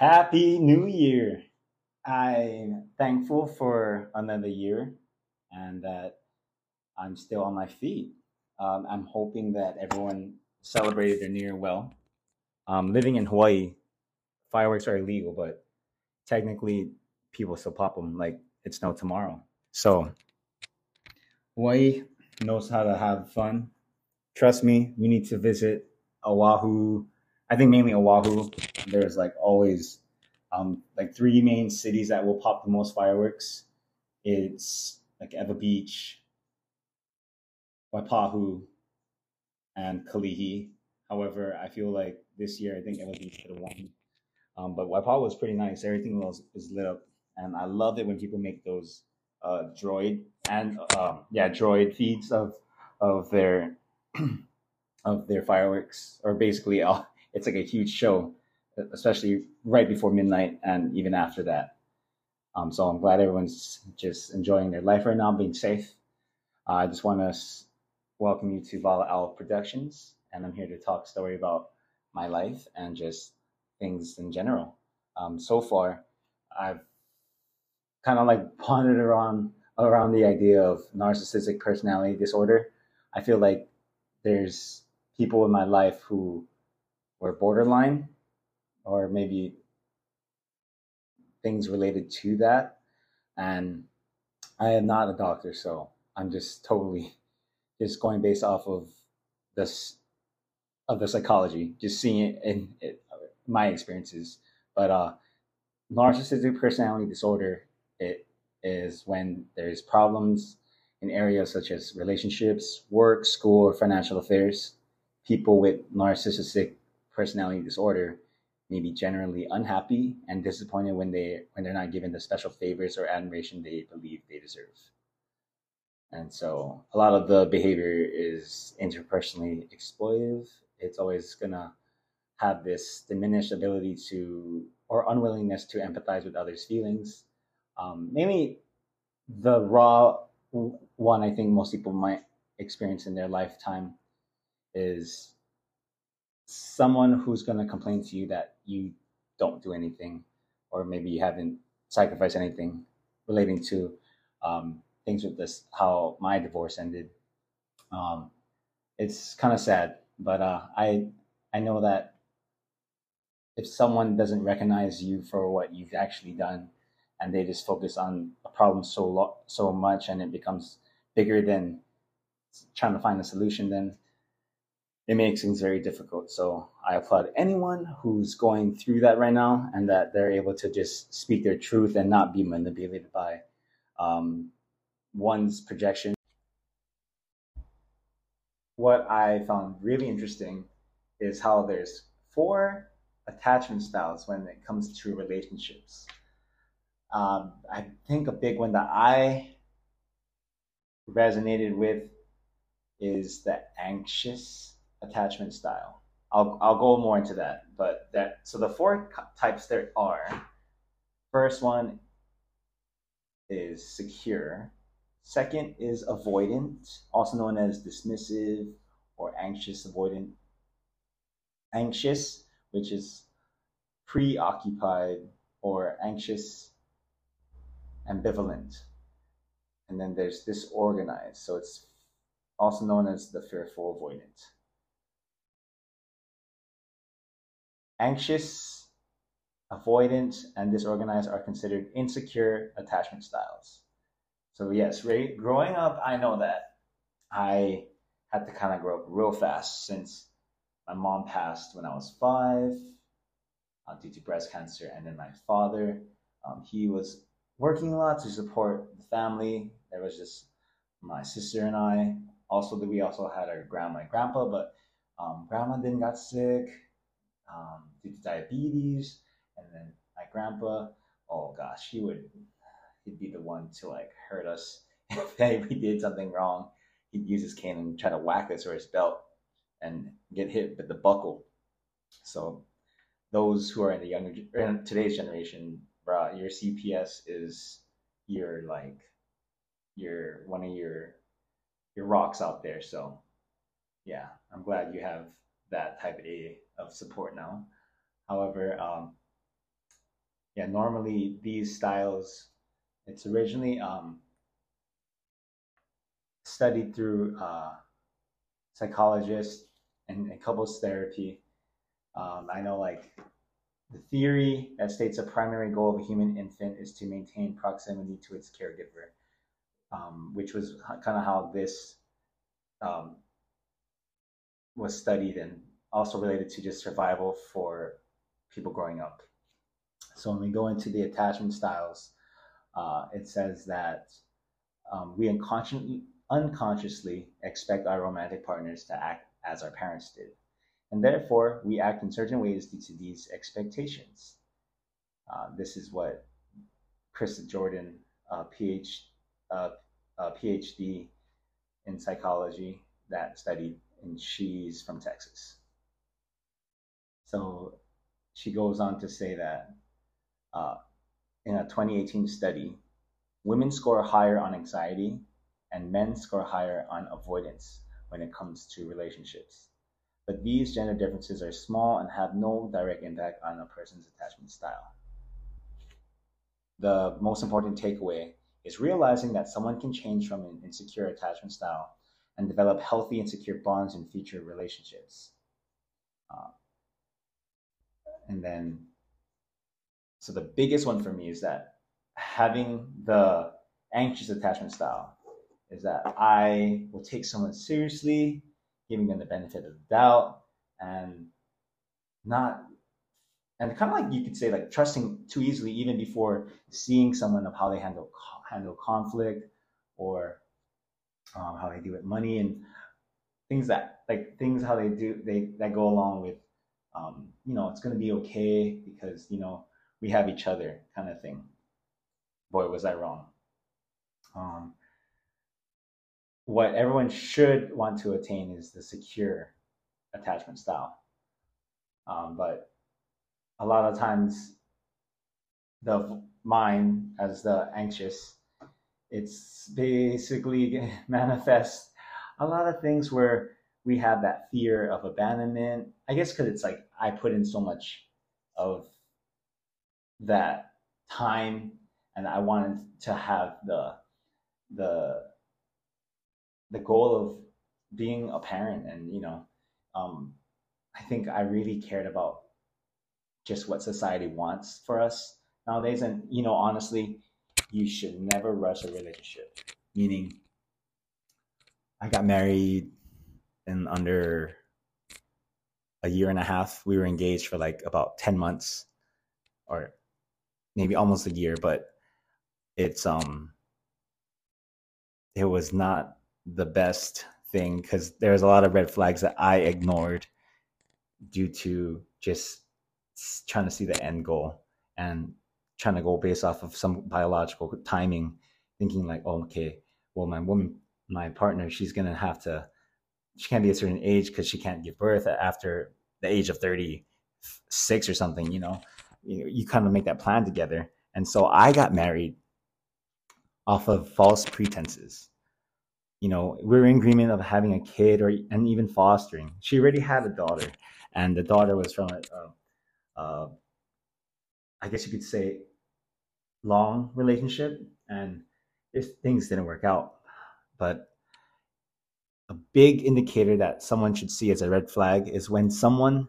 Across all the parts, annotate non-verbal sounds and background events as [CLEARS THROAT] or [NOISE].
Happy New Year! I'm thankful for another year and that I'm still on my feet. Um, I'm hoping that everyone celebrated their New Year well. Um, living in Hawaii, fireworks are illegal, but technically people still pop them like it's no tomorrow. So, Hawaii knows how to have fun. Trust me, you need to visit Oahu. I think mainly Oahu. There's like always um, like three main cities that will pop the most fireworks. It's like Ewa Beach, Waipahu, and Kalihi. However, I feel like this year I think Ewa Beach could have won. Um, but Waipahu was pretty nice. Everything was, was lit up, and I love it when people make those uh, droid and um, yeah droid feeds of of their [CLEARS THROAT] of their fireworks, or basically uh, [LAUGHS] it's like a huge show, especially right before midnight and even after that. Um, so I'm glad everyone's just enjoying their life right now, being safe. Uh, I just want to welcome you to Vala Owl Productions, and I'm here to talk story about my life and just things in general. Um, so far, I've kind of like [LAUGHS] pondered around around the idea of narcissistic personality disorder. I feel like there's people in my life who were borderline or maybe things related to that. And I am not a doctor, so I'm just totally [LAUGHS] just going based off of this of the psychology, just seeing it in my experiences. But uh, narcissistic personality disorder it is when there's problems in areas such as relationships, work, school, or financial affairs. People with narcissistic personality disorder may be generally unhappy and disappointed when they when they're not given the special favors or admiration they believe they deserve. And so a lot of the behavior is interpersonally exploitive. It's always gonna have this diminished ability to or unwillingness to empathize with others' feelings. Um, mainly the raw one I think most people might experience in their lifetime is someone who's going to complain to you that you don't do anything, or maybe you haven't sacrificed anything relating to um, things with this, how my divorce ended. Um, it's kind of sad, but uh, I I know that if someone doesn't recognize you for what you've actually done, and they just focus on a problem so lo- so much, and it becomes bigger than trying to find a solution, then it makes things very difficult. So I applaud anyone who's going through that right now and that they're able to just speak their truth and not be manipulated by um, one's projection. What I found really interesting is how there's four attachment styles when it comes to relationships. Um, I think a big one that I resonated with is the anxious attachment style. I'll, I'll go more into that, but that so the four types there are. First one is secure. Second is avoidant, also known as dismissive or anxious avoidant. Anxious, which is preoccupied or anxious ambivalent. And then there's disorganized, so it's also known as the fearful avoidant. Anxious, avoidant, and disorganized are considered insecure attachment styles. So, yes, right, growing up, I know that I had to kind of grow up real fast since my mom passed when I was five uh, due to breast cancer, and then my father, um, he was working a lot to support the family. There was just my sister and I. Also, we also had our grandma and grandpa, but um, grandma then got sick um, due to diabetes, and then my grandpa, oh gosh, he would he'd be the one to like hurt us [LAUGHS] if we did something wrong. He'd use his cane and try to whack us or his belt and get hit with the buckle. So those who are in the younger in today's generation, bro, your CPS is your like your one of your your rocks out there. So yeah, I'm glad you have that type of, of support now. However, um, yeah, normally these styles, it's originally um, studied through uh, psychologists and, and couples therapy. Um, I know like the theory that states a primary goal of a human infant is to maintain proximity to its caregiver, um, which was kind of how this um, was studied and also related to just survival for people growing up. So when we go into the attachment styles, uh, it says that um, we unconsciously, unconsciously expect our romantic partners to act as our parents did. And therefore, we act in certain ways due to these expectations. Uh, this is what Chris Jordan, uh, PhD, uh, PhD in psychology, that studied, and she's from Texas. So she goes on to say that uh, in a 2018 study, women score higher on anxiety and men score higher on avoidance when it comes to relationships. But these gender differences are small and have no direct impact on a person's attachment style. The most important takeaway is realizing that someone can change from an insecure attachment style and develop healthy and secure bonds in future relationships. Uh, and then, so the biggest one for me is that having the anxious attachment style is that I will take someone seriously, giving them the benefit of the doubt, and not, and kind of like you could say, like trusting too easily, even before seeing someone of how they handle handle conflict or um, how they do with money and things that like things how they do they that go along with um, you know it's gonna be okay because you know we have each other kind of thing. Boy, was I wrong. Um, what everyone should want to attain is the secure attachment style. Um, but a lot of times, the mind as the anxious it's basically [LAUGHS] manifests a lot of things where we have that fear of abandonment. I guess because it's like I put in so much of that time and I wanted to have the the the goal of being a parent and you know um, I think I really cared about just what society wants for us nowadays and you know honestly you should never rush a relationship. Meaning, I got married in under a year and a half. We were engaged for like about 10 months or maybe almost a year, but it's, um, it was not the best thing because there's a lot of red flags that I ignored due to just trying to see the end goal. And trying to go based off of some biological timing, thinking like, oh, okay, well, my woman, my partner, she's gonna have to, she can't be a certain age because she can't give birth after the age of thirty six or something. You know, you, you kind of make that plan together, and so I got married off of false pretenses. You know, we are in agreement of having a kid or and even fostering. She already had a daughter, and the daughter was from a, I guess you could say long relationship and if things didn't work out. But a big indicator that someone should see as a red flag is when someone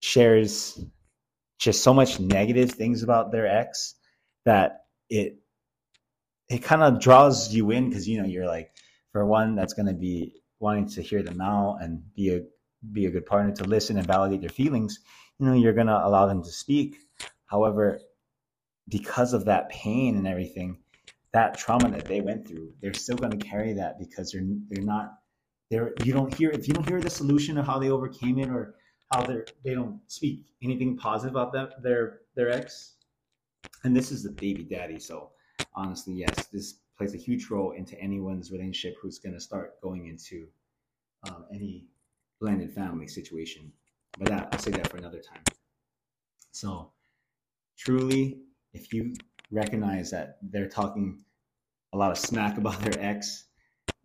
shares just so much negative things about their ex that it it kind of draws you in because you know you're like for one that's going to be wanting to hear them out and be a be a good partner to listen and validate their feelings you know you're going to allow them to speak. However because of that pain and everything, that trauma that they went through, they're still going to carry that because they're they're not they're you don't hear if you don't hear the solution of how they overcame it or how they're they don't speak anything positive about them their their ex. And this is the baby daddy, so honestly, yes, this plays a huge role into anyone's relationship who's going to start going into um, any blended family situation. But that, I'll say that for another time. So, truly, if you recognize that they're talking a lot of smack [LAUGHS] about their ex,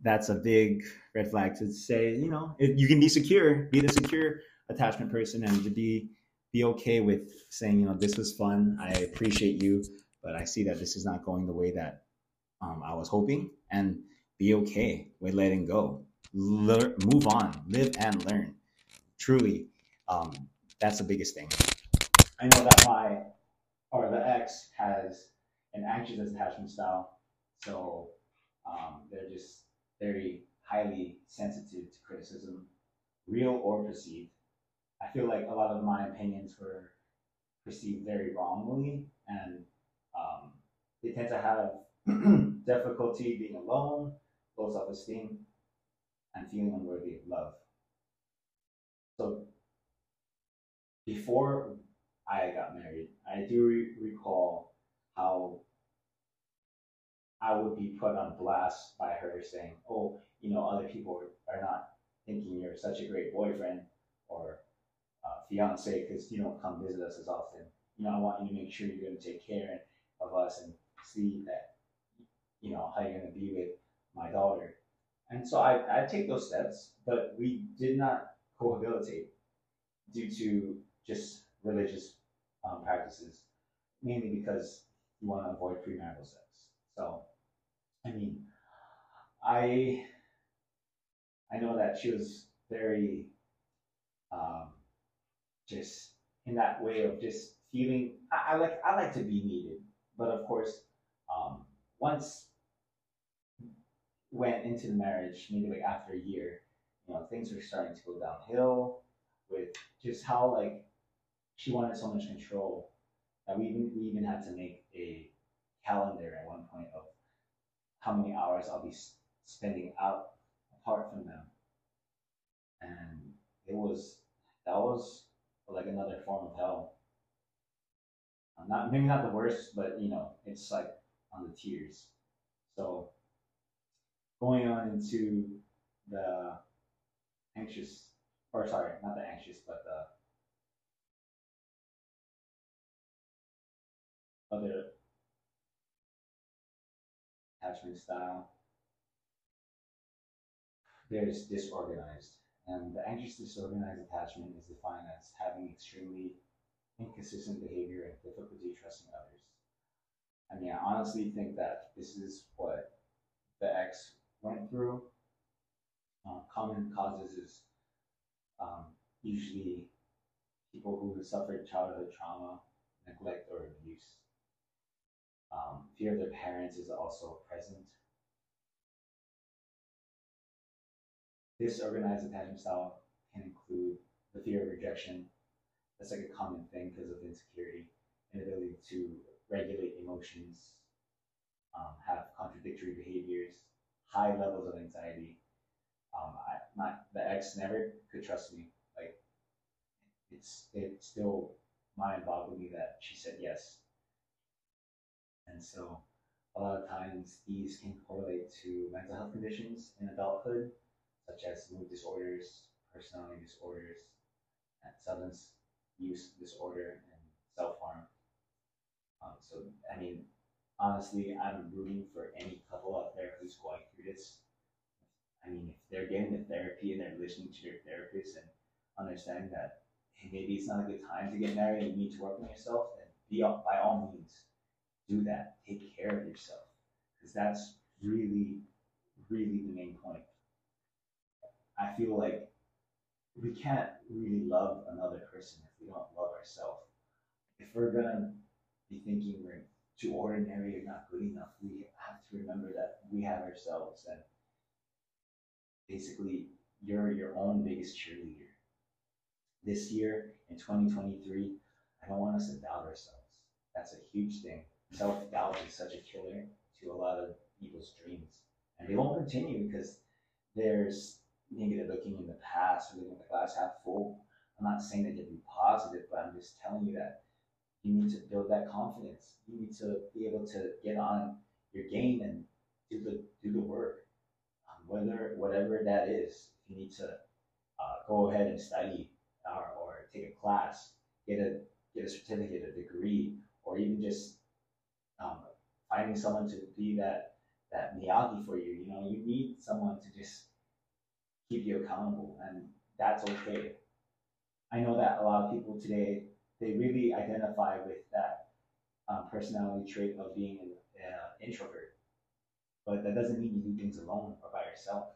that's a big red flag to say, you know, you can be secure, be the secure attachment person and to be be okay with saying, you know, this was fun. I appreciate you, but I see that this is not going the way that um, I was hoping, and be okay with letting go. Learn, move on, live and learn. Truly, um, that's the biggest thing. I know that my or the ex has an anxious attachment style, so um, they're just very highly sensitive to criticism, real or perceived. I feel like a lot of my opinions were perceived very wrongly, and um, they tend to have [CLEARS THROAT] difficulty being alone, low self esteem, and feeling unworthy of love. So, before I got married, I do re- recall how I would be put on blast by her saying, "Oh, you know, other people are not thinking you're such a great boyfriend or uh, fiance because you don't come visit us as often. You know, I want you to make sure you're going to take care of us and see that, you know, how you're going to be with my daughter." And so I, I take those steps, but we did not cohabitate due to just religious um, practices, mainly because you want to avoid premarital sex. So, I I know that she was very um, just in that way of just feeling. I, I, like I like to be needed, but of course, um, once went into the marriage, maybe like after a year, you know, things were starting to go downhill with just how like she wanted so much control that we even we even had to make a calendar at one point of how many hours I'll be spending out apart from them. And it was, that was like another form of hell. Uh, not maybe not the worst, but you know, it's like on the tears. So going on into the anxious, or sorry, not the anxious, but the other attachment style. There's disorganized. And the anxious disorganized attachment is defined as having extremely inconsistent behavior and difficulty trusting others. I mean, I honestly think that this is what the ex went through. Uh, common causes is um, usually people who have suffered childhood trauma, neglect, or abuse. Um, fear of their parents is also present. Disorganized attachment style can include the fear of rejection. That's like a common thing because of insecurity, inability to regulate emotions, um, have contradictory behaviors, high levels of anxiety. Um, I, my, the ex never could trust me. Like, it's it still mind boggles me that she said yes and so a lot of times these can correlate to mental health conditions in adulthood, such as mood disorders, personality disorders, and substance use disorder, and self harm. Um, so, I mean, honestly, I'm rooting for any couple out there who's going through this. I mean, if they're getting the therapy and they're listening to their therapist and understanding that hey, maybe it's not a good time to get married and you need to work on yourself, then be by all means do that. Take care of yourself. Because that's really, really the main point. I feel like we can't really love another person if we don't love ourselves. If we're gonna be thinking we're too ordinary or not good enough, we have to remember that we have ourselves and basically you're your own biggest cheerleader. This year in 2023, I don't want us to doubt ourselves. That's a huge thing self doubt is such a killer to a lot of people's dreams. And they won't continue because there's maybe they're looking in the past or looking at the glass half full. I'm not saying that you be positive, but I'm just telling you that you need to build that confidence. You need to be able to get on your game and do the do the work, um, whether whatever that is. You need to uh, go ahead and study or, or take a class, get a get a certificate, a degree, or even just um, finding someone to be that that Miyagi for you. You know, you need someone to just keep you accountable, and that's okay. I know that a lot of people today they really identify with that um, personality trait of being an uh, introvert. But that doesn't mean you do things alone or by yourself.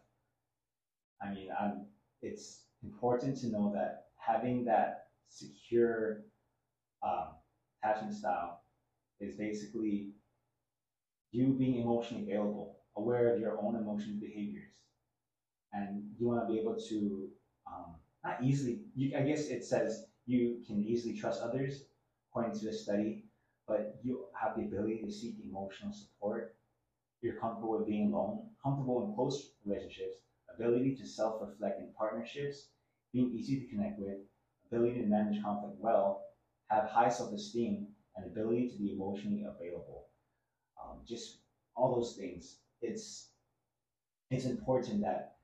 I mean, I'm, it's important to know that having that secure um, attachment style is basically you being emotionally available, aware of your own emotional behaviors, and you want to be able to um, not easily. You, I guess it says you can easily trust others, according to the study, but you have the ability to seek emotional support. You're comfortable with being alone, comfortable in close relationships, ability to self-reflect in partnerships, being easy to connect with, ability to manage conflict well, have high self-esteem, and ability to be emotionally available. Um, just all those things. It's it's important that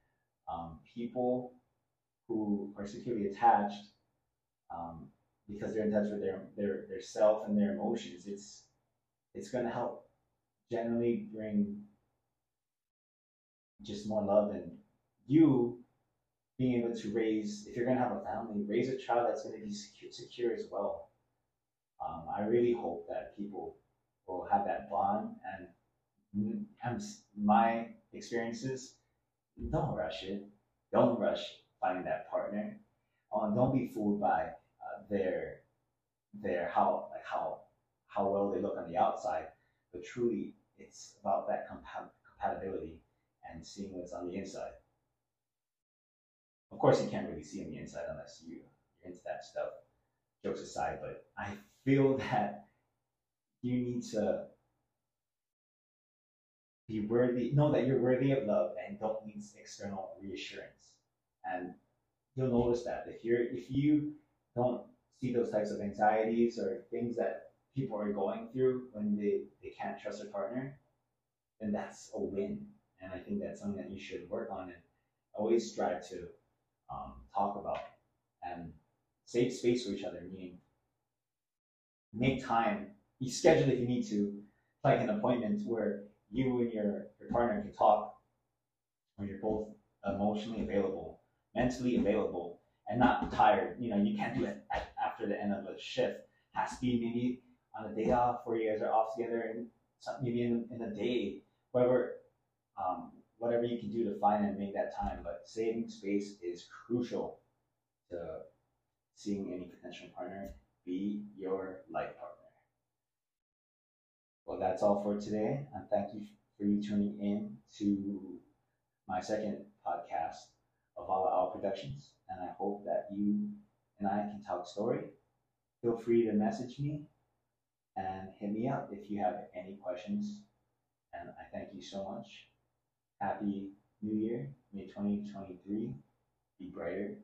um, people who are securely attached, um, because they're in touch with their, their their self and their emotions, it's it's going to help generally bring just more love and you being able to raise, if you're going to have a family, raise a child that's going to be secure, secure as well. Um, I really hope that people will have that bond and, and my experiences, don't rush it. Don't rush finding that partner. Um, don't be fooled by uh, their their how like how how well they look on the outside, but truly it's about that compa- compatibility and seeing what's on the inside. Of course, you can't really see on the inside unless you, you're into that stuff. Jokes aside, but I feel [LAUGHS] that you need to be worthy, know that you're worthy of love and don't need external reassurance. And you'll notice that if you're if you don't see those types of anxieties or things that people are going through when they, they can't trust their partner, then that's a win. And I think that's something that you should work on and always strive to um, talk about and save space for each other, meaning make time, you schedule if you need to, like an appointment where you and your, your partner can talk when you're both emotionally available, mentally available, and not tired. You know, you can't do it at, after the end of a shift. Has to be maybe on a day off where you guys are off together and maybe in, in a day, whatever um, whatever you can do to find and make that time. But saving space is crucial to seeing any potential partner be your life partner. Well, that's all for today. And thank you for you tuning in to my second podcast of All Owl Productions. And I hope that you and I can talk story. Feel free to message me and hit me up if you have any questions. And I thank you so much. Happy New Year. May 2023 be brighter